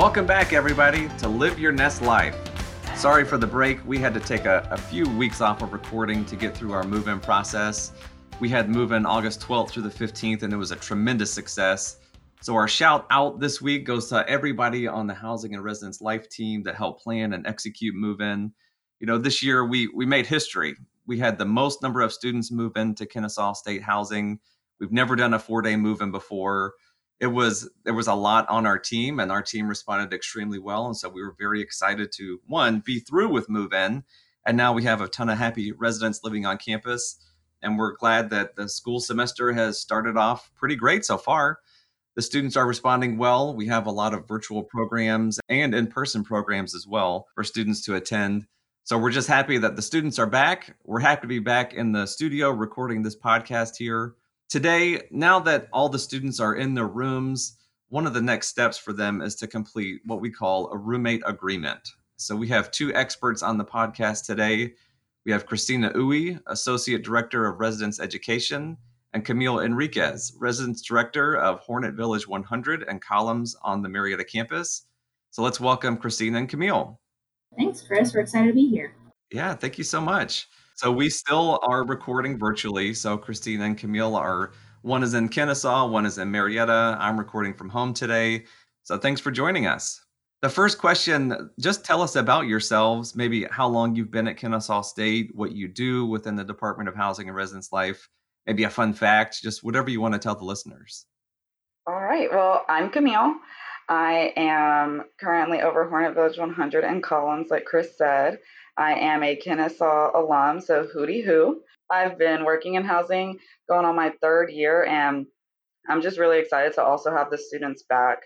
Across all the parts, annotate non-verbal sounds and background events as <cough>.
Welcome back, everybody, to Live Your Nest Life. Sorry for the break. We had to take a, a few weeks off of recording to get through our move in process. We had move in August 12th through the 15th, and it was a tremendous success. So, our shout out this week goes to everybody on the Housing and Residence Life team that helped plan and execute move in. You know, this year we, we made history. We had the most number of students move into Kennesaw State Housing. We've never done a four day move in before it was there was a lot on our team and our team responded extremely well and so we were very excited to one be through with move in and now we have a ton of happy residents living on campus and we're glad that the school semester has started off pretty great so far. The students are responding well. We have a lot of virtual programs and in-person programs as well for students to attend. So we're just happy that the students are back. We're happy to be back in the studio recording this podcast here Today, now that all the students are in their rooms, one of the next steps for them is to complete what we call a roommate agreement. So we have two experts on the podcast today. We have Christina Ujj, Associate Director of Residence Education, and Camille Henriquez, Residence Director of Hornet Village 100 and columns on the Marietta campus. So let's welcome Christina and Camille. Thanks, Chris. We're excited to be here. Yeah, thank you so much. So we still are recording virtually. So Christina and Camille are one is in Kennesaw, one is in Marietta. I'm recording from home today. So thanks for joining us. The first question, just tell us about yourselves, maybe how long you've been at Kennesaw State, what you do within the Department of Housing and Residence Life, maybe a fun fact, just whatever you want to tell the listeners. All right. Well, I'm Camille. I am currently over Hornet Village 100 in Columns, like Chris said. I am a Kennesaw alum, so hooty hoo. I've been working in housing going on my third year, and I'm just really excited to also have the students back.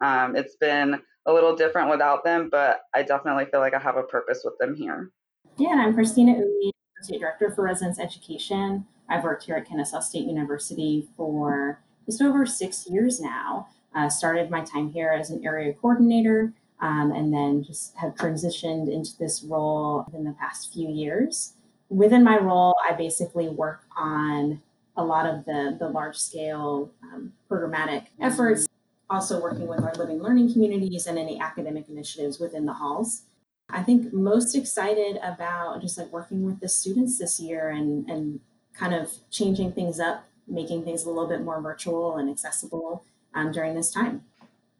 Um, it's been a little different without them, but I definitely feel like I have a purpose with them here. Yeah, and I'm Christina Ujj, Associate Director for Residence Education. I've worked here at Kennesaw State University for just over six years now. Uh, started my time here as an area coordinator um, and then just have transitioned into this role in the past few years. Within my role, I basically work on a lot of the, the large scale um, programmatic efforts, also working with our living learning communities and any academic initiatives within the halls. I think most excited about just like working with the students this year and, and kind of changing things up, making things a little bit more virtual and accessible um, during this time.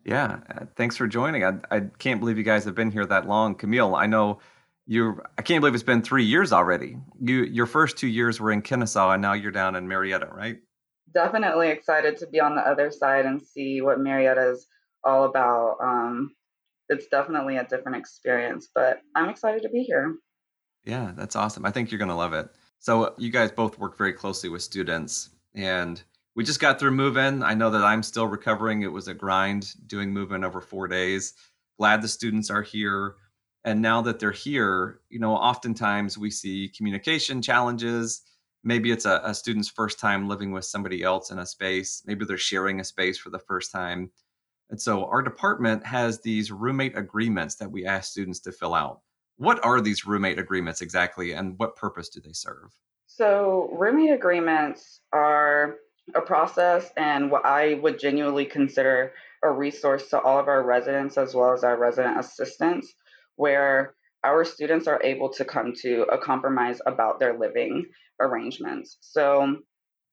Yeah, uh, thanks for joining. I, I can't believe you guys have been here that long. Camille, I know you I can't believe it's been 3 years already. You your first 2 years were in Kennesaw and now you're down in Marietta, right? Definitely excited to be on the other side and see what Marietta is all about. Um, it's definitely a different experience, but I'm excited to be here. Yeah, that's awesome. I think you're going to love it. So, you guys both work very closely with students and we just got through move-in. I know that I'm still recovering. It was a grind doing move-in over four days. Glad the students are here. And now that they're here, you know, oftentimes we see communication challenges. Maybe it's a, a student's first time living with somebody else in a space. Maybe they're sharing a space for the first time. And so our department has these roommate agreements that we ask students to fill out. What are these roommate agreements exactly and what purpose do they serve? So, roommate agreements are a process and what I would genuinely consider a resource to all of our residents as well as our resident assistants, where our students are able to come to a compromise about their living arrangements. So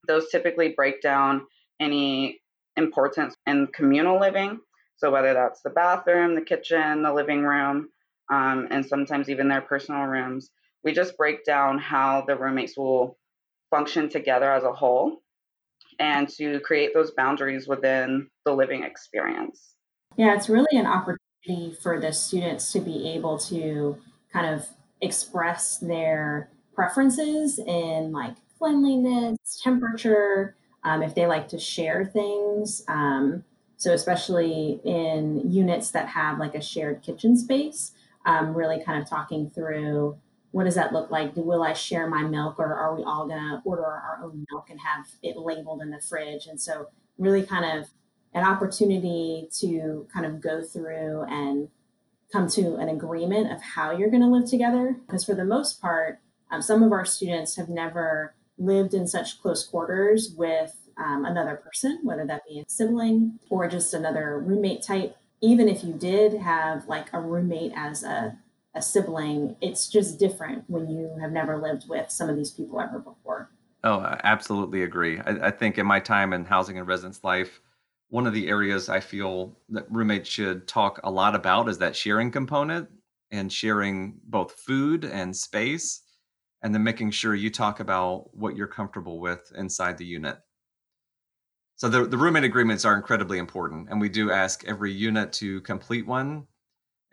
those typically break down any importance in communal living. So whether that's the bathroom, the kitchen, the living room, um, and sometimes even their personal rooms, we just break down how the roommates will function together as a whole and to create those boundaries within the living experience. Yeah, it's really an opportunity for the students to be able to kind of express their preferences in like cleanliness, temperature, um, if they like to share things. Um, so, especially in units that have like a shared kitchen space, um, really kind of talking through what does that look like? Will I share my milk or are we all going to order our own milk and have it labeled in the fridge? And so, really kind of an opportunity to kind of go through and come to an agreement of how you're going to live together. Because for the most part, um, some of our students have never lived in such close quarters with um, another person, whether that be a sibling or just another roommate type. even if you did have like a roommate as a, a sibling, it's just different when you have never lived with some of these people ever before. Oh, I absolutely agree. I, I think in my time in housing and residence life, one of the areas I feel that roommates should talk a lot about is that sharing component and sharing both food and space, and then making sure you talk about what you're comfortable with inside the unit. So the, the roommate agreements are incredibly important, and we do ask every unit to complete one.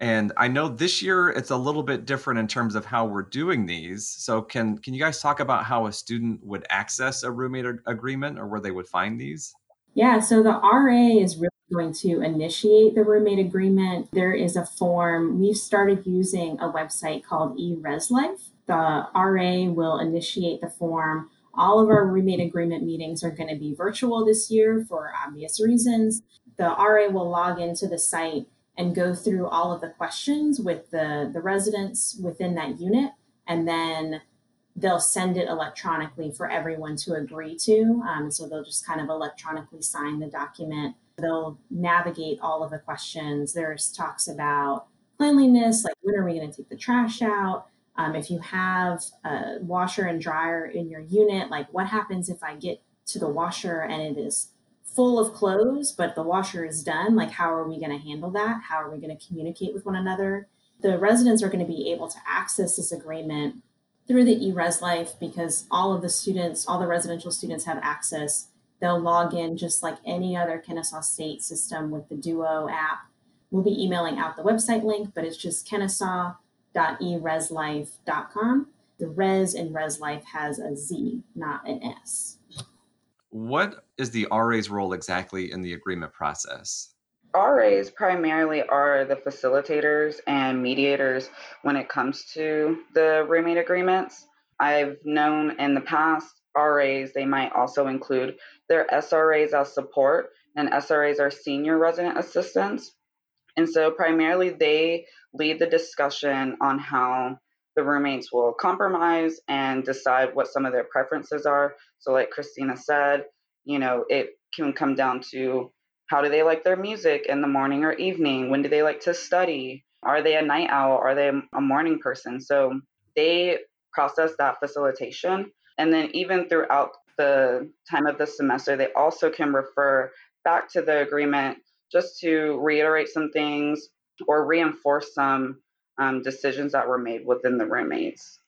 And I know this year it's a little bit different in terms of how we're doing these. So can can you guys talk about how a student would access a roommate agreement or where they would find these? Yeah, so the RA is really going to initiate the roommate agreement. There is a form. We've started using a website called eRezLife. The RA will initiate the form. All of our roommate agreement meetings are going to be virtual this year for obvious reasons. The RA will log into the site and go through all of the questions with the, the residents within that unit. And then they'll send it electronically for everyone to agree to. Um, so they'll just kind of electronically sign the document. They'll navigate all of the questions. There's talks about cleanliness, like when are we going to take the trash out? Um, if you have a washer and dryer in your unit, like what happens if I get to the washer and it is full of clothes, but the washer is done? Like, how are we going to handle that? How are we going to communicate with one another? The residents are going to be able to access this agreement through the eRezLife because all of the students, all the residential students have access. They'll log in just like any other Kennesaw State system with the Duo app. We'll be emailing out the website link, but it's just kennesaw.erezlife.com. The res in RezLife has a Z, not an S. What is the RA's role exactly in the agreement process? RAs primarily are the facilitators and mediators when it comes to the roommate agreements. I've known in the past RAs, they might also include their SRAs as support, and SRAs are senior resident assistants. And so, primarily, they lead the discussion on how the roommates will compromise and decide what some of their preferences are. So, like Christina said, you know, it can come down to how do they like their music in the morning or evening? When do they like to study? Are they a night owl? Are they a morning person? So they process that facilitation. And then, even throughout the time of the semester, they also can refer back to the agreement just to reiterate some things or reinforce some um, decisions that were made within the roommates.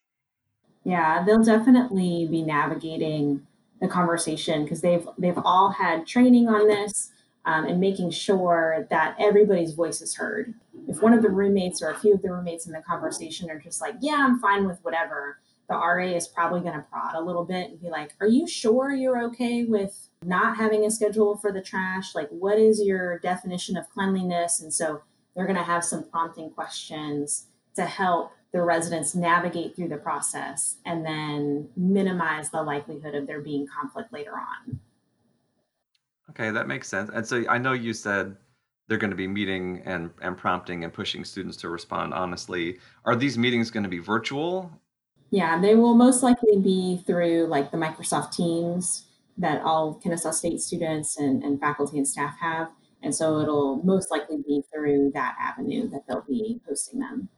Yeah, they'll definitely be navigating the conversation because they've they've all had training on this um, and making sure that everybody's voice is heard. If one of the roommates or a few of the roommates in the conversation are just like, yeah, I'm fine with whatever, the RA is probably going to prod a little bit and be like, are you sure you're okay with not having a schedule for the trash? Like, what is your definition of cleanliness? And so they're going to have some prompting questions to help the residents navigate through the process and then minimize the likelihood of there being conflict later on. Okay, that makes sense. And so I know you said they're going to be meeting and, and prompting and pushing students to respond honestly. Are these meetings going to be virtual? Yeah, they will most likely be through like the Microsoft Teams that all Kennesaw State students and, and faculty and staff have. And so it'll most likely be through that avenue that they'll be hosting them.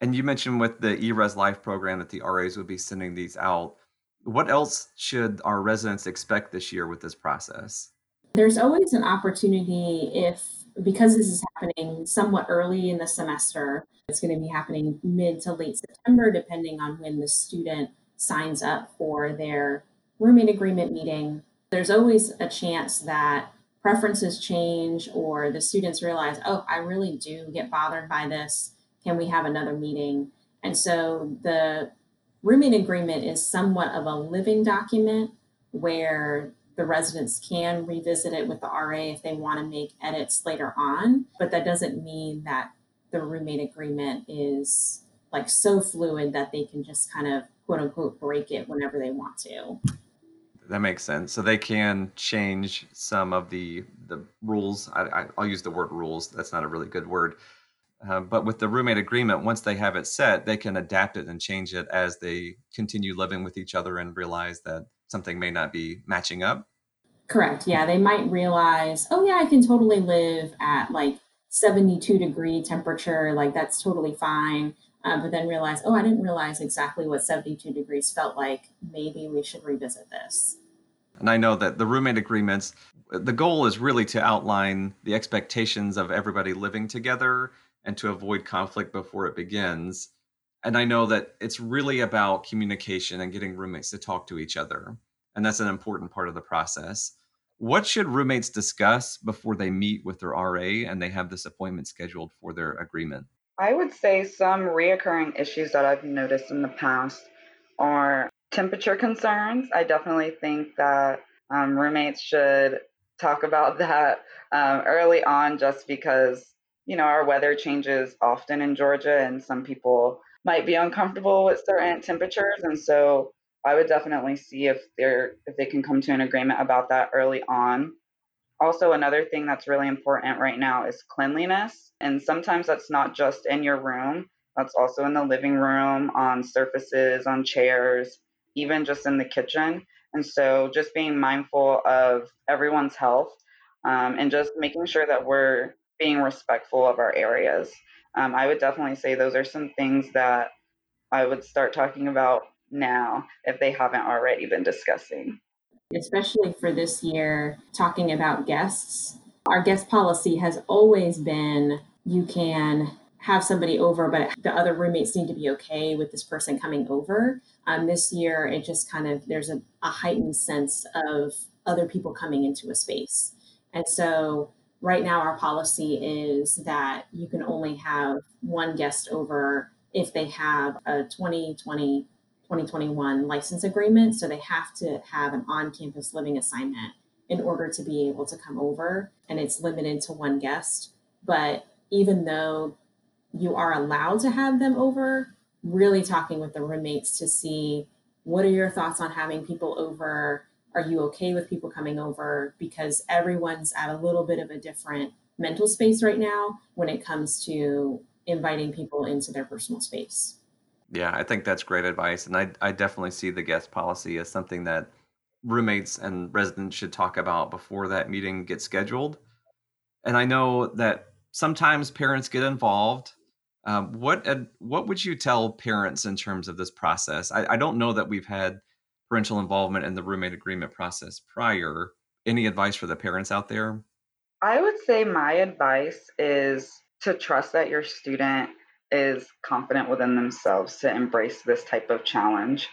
And you mentioned with the eRez Life program that the RAs would be sending these out. What else should our residents expect this year with this process? There's always an opportunity if, because this is happening somewhat early in the semester, it's going to be happening mid to late September, depending on when the student signs up for their roommate agreement meeting. There's always a chance that preferences change or the students realize, oh, I really do get bothered by this. Can we have another meeting? And so the roommate agreement is somewhat of a living document where the residents can revisit it with the RA if they want to make edits later on. But that doesn't mean that the roommate agreement is like so fluid that they can just kind of quote unquote break it whenever they want to. That makes sense. So they can change some of the the rules. I, will use the word rules. That's not a really good word. Uh, but with the roommate agreement, once they have it set, they can adapt it and change it as they continue living with each other and realize that something may not be matching up. Correct. Yeah, they might realize, oh yeah, I can totally live at like 72 degree temperature, like that's totally fine. Um, but then realize, oh, I didn't realize exactly what 72 degrees felt like. Maybe we should revisit this. And I know that the roommate agreements, the goal is really to outline the expectations of everybody living together and to avoid conflict before it begins. And I know that it's really about communication and getting roommates to talk to each other. And that's an important part of the process. What should roommates discuss before they meet with their RA and they have this appointment scheduled for their agreement? I would say some reoccurring issues that I've noticed in the past are temperature concerns. I definitely think that um, roommates should talk about <laughs> that um, early on just because, you know, our weather changes often in Georgia and some people might be uncomfortable with certain temperatures. And so I would definitely see if they're if they can come to an agreement about that early on. Also, another thing that's really important right now is cleanliness. And sometimes that's not just in your room, that's also in the living room, on surfaces, on chairs, even just in the kitchen. And so, just being mindful of everyone's health um, and just making sure that we're being respectful of our areas. Um, I would definitely say those are some things that I would start talking about now if they haven't already been discussing. Especially for this year, talking about guests. Our guest policy has always been you can have somebody over, but the other roommates need to be okay with this person coming over. Um, this year, it just kind of, there's a, a heightened sense of other people coming into a space. And so right now, our policy is that you can only have one guest over if they have a 2020 2021 license agreement. So they have to have an on campus living assignment in order to be able to come over, and it's limited to one guest. But even though you are allowed to have them over, really talking with the roommates to see what are your thoughts on having people over? Are you okay with people coming over? Because everyone's at a little bit of a different mental space right now when it comes to inviting people into their personal space. Yeah, I think that's great advice. And I, I definitely see the guest policy as something that roommates and residents should talk about before that meeting gets scheduled. And I know that sometimes parents get involved. Um, what what would you tell parents in terms of this process? I, I don't know that we've had parental involvement in the roommate agreement process prior. Any advice for the parents out there? I would say my advice is to trust that your student is confident within themselves to embrace this type of challenge.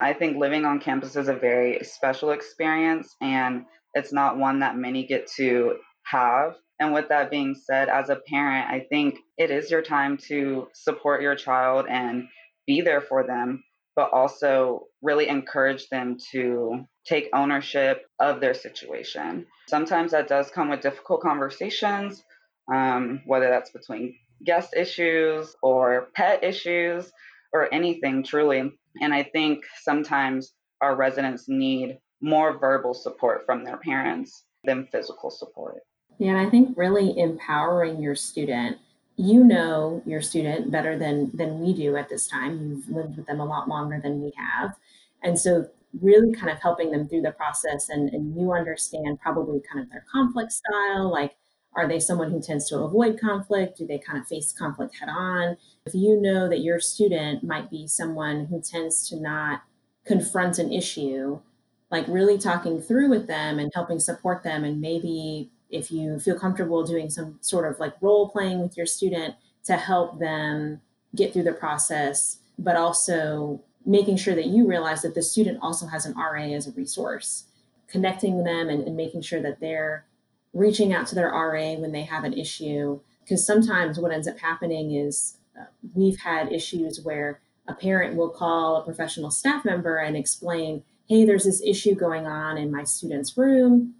I think living on campus is a very special experience and it's not one that many get to have. And with that being said, as a parent, I think it is your time to support your child and be there for them, but also really encourage them to take ownership of their situation. Sometimes that does come with difficult conversations, um, whether that's between guest issues or pet issues or anything truly. And I think sometimes our residents need more verbal support from their parents than physical support. Yeah, and I think really empowering your student. You know your student better than than we do at this time. You've lived with them a lot longer than we have. And so really kind of helping them through the process and, and you understand probably kind of their conflict style, like are they someone who tends to avoid conflict? Do they kind of face conflict head on? If you know that your student might be someone who tends to not confront an issue, like really talking through with them and helping support them, and maybe if you feel comfortable doing some sort of like role playing with your student to help them get through the process, but also making sure that you realize that the student also has an RA as a resource, connecting them and, and making sure that they're reaching out to their RA when they have an issue. Because sometimes what ends up happening is uh, we've had issues where a parent will call a professional staff member and explain, hey, there's this issue going on in my student's room.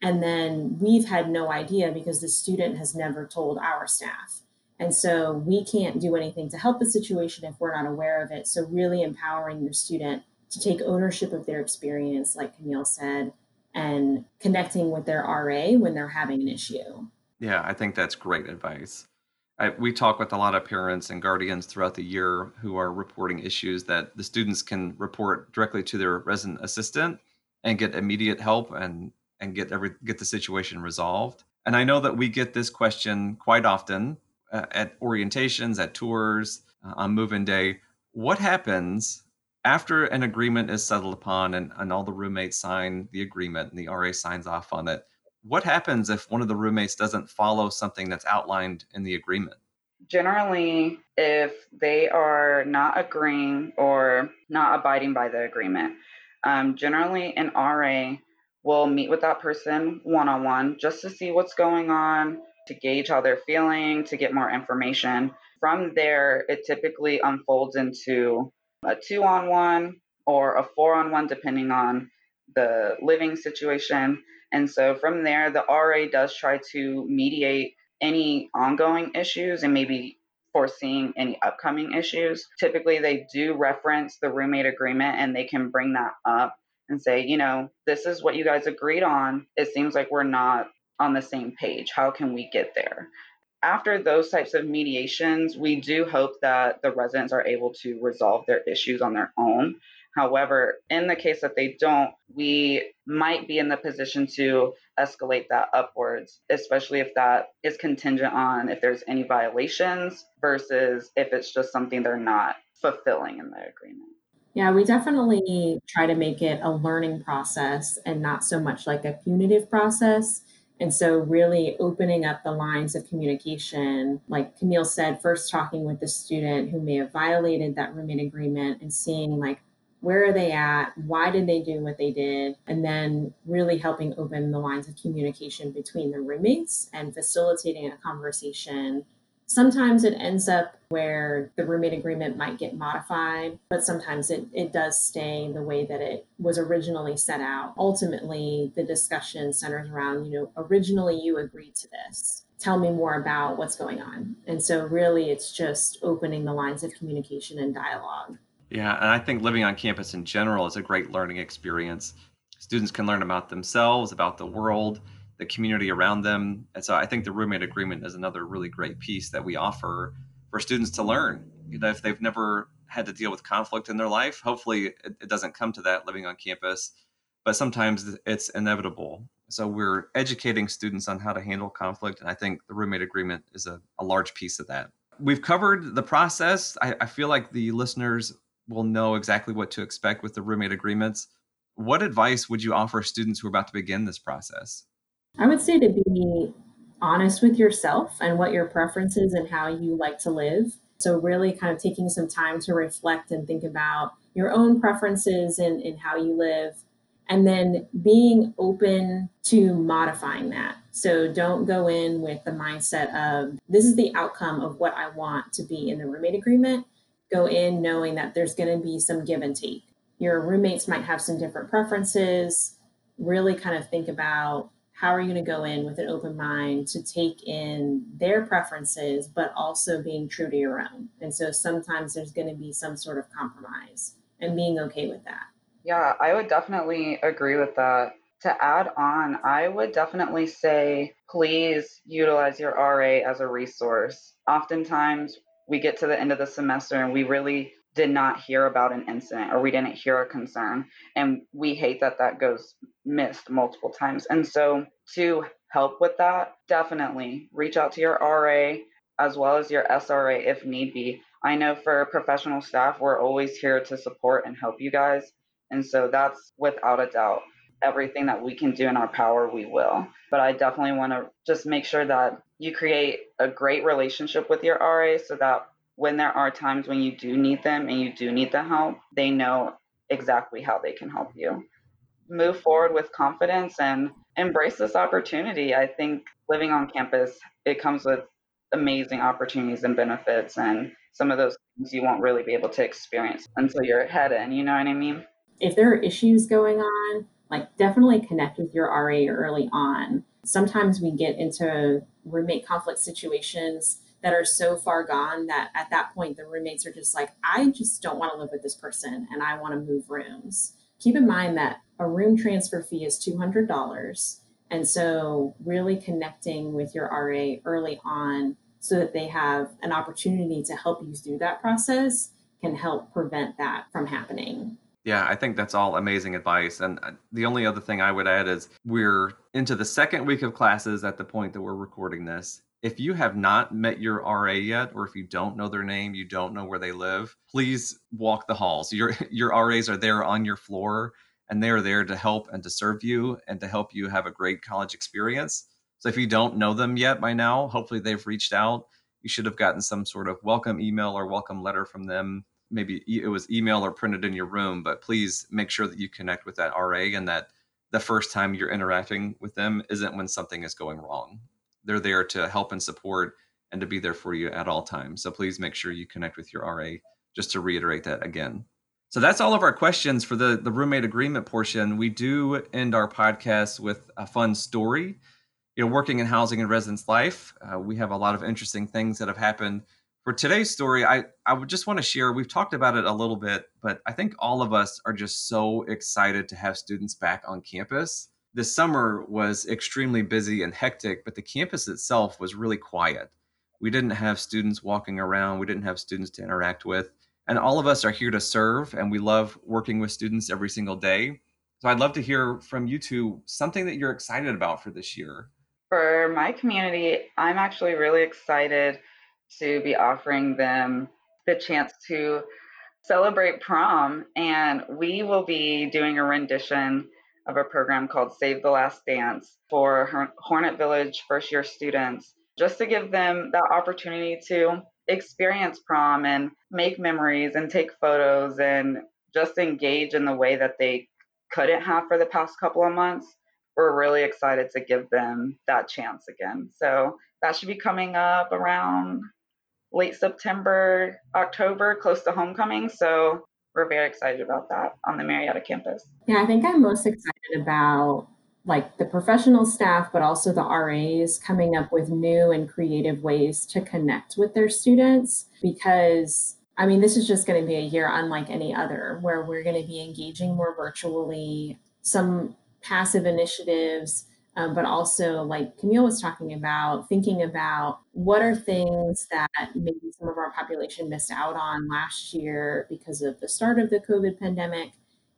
And then we've had no idea because the student has never told our staff. And so we can't do anything to help the situation if we're not aware of it. So, really empowering your student to take ownership of their experience, like Camille said, and connecting with their RA when they're having an issue. Yeah, I think that's great advice. I, we talk with a lot of parents and guardians throughout the year who are reporting issues that the students can report directly to their resident assistant and get immediate help and and get every get the situation resolved. And I know that we get this question quite often uh, at orientations, at tours, uh, on move-in day. What happens after an agreement is settled upon and, and all the roommates sign the agreement and the RA signs off on it? What happens if one of the roommates doesn't follow something that's outlined in the agreement? Generally, if they are not agreeing or not abiding by the agreement, um, generally an RA will meet with that person one on one just to see what's going on, to gauge how they're feeling, to get more information. From there, it typically unfolds into a two on one or a four on one, depending on the living situation. And so from there, the RA does try to mediate any ongoing issues and maybe foreseeing any upcoming issues. Typically, they do reference the roommate agreement and they can bring that up and say, you know, this is what you guys agreed on. It seems like we're not on the same page. How can we get there? After those types of mediations, we do hope that the residents are able to resolve their issues on their own. However, in the case that they don't, we might be in the position to escalate that upwards, especially if that is contingent on if there's any violations versus if it's just something they're not fulfilling in the agreement. Yeah, we definitely try to make it a learning process and not so much like a punitive process. And so, really opening up the lines of communication, like Camille said, first talking with the student who may have violated that roommate agreement and seeing, like, where are they at? Why did they do what they did? And then really helping open the lines of communication between the roommates and facilitating a conversation Sometimes it ends up where the roommate agreement might get modified, but sometimes it, it does stay the way that it was originally set out. Ultimately, the discussion centers around, you know, originally you agreed to this. Tell me more about what's going on. And so, really, it's just opening the lines of communication and dialogue. Yeah, and I think living on campus in general is a great learning experience. Students can learn about themselves, about the world, the community around them. And so I think the roommate agreement is another really great piece that we offer for students to learn. You know, if they've never had to deal with conflict in their life, hopefully it, it doesn't come to that living on campus, but sometimes it's inevitable. So we're educating students on how to handle conflict. And I think the roommate agreement is a, a large piece of that. We've covered the process. I, I feel like the listeners will know exactly what to expect with the roommate agreements. What advice would you offer students who are about to begin this process? I would say to be honest with yourself and what your preferences and how you like to live. So, really kind of taking some time to reflect and think about your own preferences and, and how you live, and then being open to modifying that. So, don't go in with the mindset of this is the outcome of what I want to be in the roommate agreement. Go in knowing that there's going to be some give and take. Your roommates might have some different preferences. Really kind of think about how are you going to go in with an open mind to take in their preferences, but also being true to your own? And so sometimes there's going to be some sort of compromise and being okay with that. Yeah, I would definitely agree with that. To add on, I would definitely say please utilize your RA as a resource. Oftentimes, we get to the end of the semester and we really did not hear about an incident or we didn't hear a concern. And we hate that that goes missed multiple times. And so, to help with that, definitely reach out to your RA as well as your SRA if need be. I know for professional staff, we're always here to support and help you guys. And so, that's without a doubt everything that we can do in our power, we will. But I definitely want to just make sure that you create a great relationship with your RA so that when there are times when you do need them and you do need the help, they know exactly how they can help you. Move forward with confidence and embrace this opportunity. I think living on campus, it comes with amazing opportunities and benefits and some of those things you won't really be able to experience until you're ahead in, you know what I mean? If there are issues going on, like definitely connect with your RA early on. Sometimes we get into roommate conflict situations that are so far gone that at that point the roommates are just like, I just don't want to live with this person and I want to move rooms. Keep in mind that a room transfer fee is $200. And so, really connecting with your RA early on so that they have an opportunity to help you through that process can help prevent that from happening. Yeah, I think that's all amazing advice. And uh, the only other thing I would add is we're into the second week of classes at the point that we're recording this. If you have not met your RA yet, or if you don't know their name, you don't know where they live, please walk the halls. Your <laughs> your RAs are there on your floor and they are there to help and to serve you and to help you have a great college experience. So if you don't know them yet by now, hopefully they've reached out. You should have gotten some sort of welcome email or welcome letter from them. Maybe it was email or printed in your room, but please make sure that you connect with that RA and that the first time you're interacting with them isn't when something is going wrong. They're there to help and support and to be there for you at all times. So please make sure you connect with your RA just to reiterate that again. So that's all of our questions for the, the roommate agreement portion. We do end our podcast with a fun story. You know, working in housing and residence life, uh, we have a lot of interesting things that have happened. For today's story, I, I would just want to share, we've talked about it a little bit, but I think all of us are just so excited to have students back on campus. This summer was extremely busy and hectic, but the campus itself was really quiet. We didn't have students walking around, we didn't have students to interact with. And all of us are here to serve and we love working with students every single day. So i'd love to hear from you two something that you're excited about for this year. For my community i'm actually really excited to be offering them the chance to celebrate prom and we will be doing a rendition of a program called save the last dance for hornet village first year students just to give them that opportunity to experience prom and make memories and take photos and just engage in the way that they couldn't have for the past couple of months, we're really excited to give them that chance again. So that should be coming up around late September, October, close to homecoming. So we're very excited about that on the Marietta campus. Yeah, I think I'm most excited about like the professional staff, but also the RAs coming up with new and creative ways to connect with their students. Because, I mean, this is just going to be a year unlike any other where we're going to be engaging more virtually, some passive initiatives. Um, but also, like Camille was talking about, thinking about what are things that maybe some of our population missed out on last year because of the start of the COVID pandemic,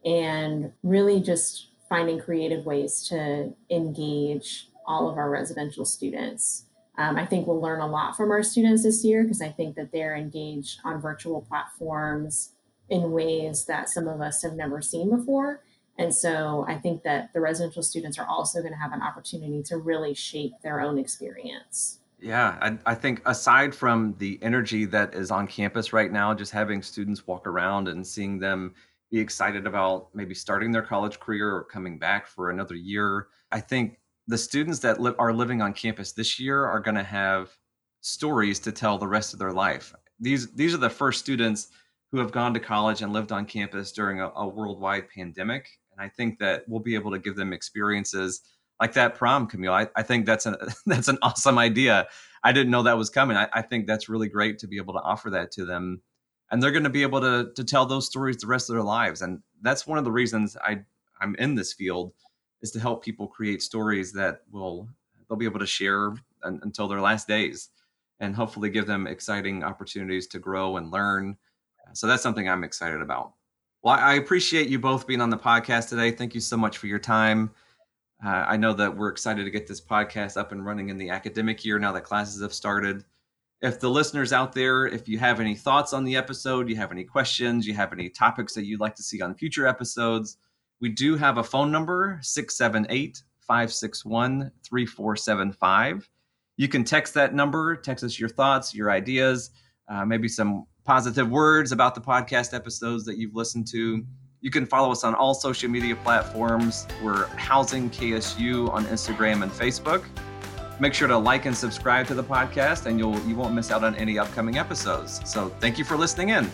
and really just finding creative ways to engage all of our residential students. Um, I think we'll learn a lot from our students this year because I think that they're engaged on virtual platforms in ways that some of us have never seen before. And so I think that the residential students are also going to have an opportunity to really shape their own experience. Yeah, I, I, think aside from the energy that is on campus right now, just having students walk around and seeing them be excited about maybe starting their college career or coming back for another year. I think the students that li- are living on campus this year are going to have stories to tell the rest of their life. These these are the first students who have gone to college and lived on campus during a, a worldwide pandemic, and I think that we'll be able to give them experiences like that prom, Camille. I, I think that's an <laughs> that's an awesome idea. I didn't know that was coming. I, I think that's really great to be able to offer that to them and they're going to be able to to tell those stories the rest of their lives and that's one of the reasons i i'm in this field is to help people create stories that will they'll be able to share un, until their last days and hopefully give them exciting opportunities to grow and learn so that's something i'm excited about well i appreciate you both being on the podcast today. Thank you so much for your time. Uh, i know that we're excited to get this podcast up and running in the academic year now that classes have started. If the listeners out there, if you have any thoughts on the episode, you have any questions, you have any topics that you'd like to see on future episodes, we do have a phone number 678 561 3475. You can text that number, text us your thoughts, your ideas, uh, maybe some positive words about the podcast episodes that you've listened to. You can follow us on all social media platforms. We're Housing KSU on Instagram and Facebook. Make sure to like and subscribe to the podcast, and you'll you won't miss out on any upcoming episodes. So thank you for listening in.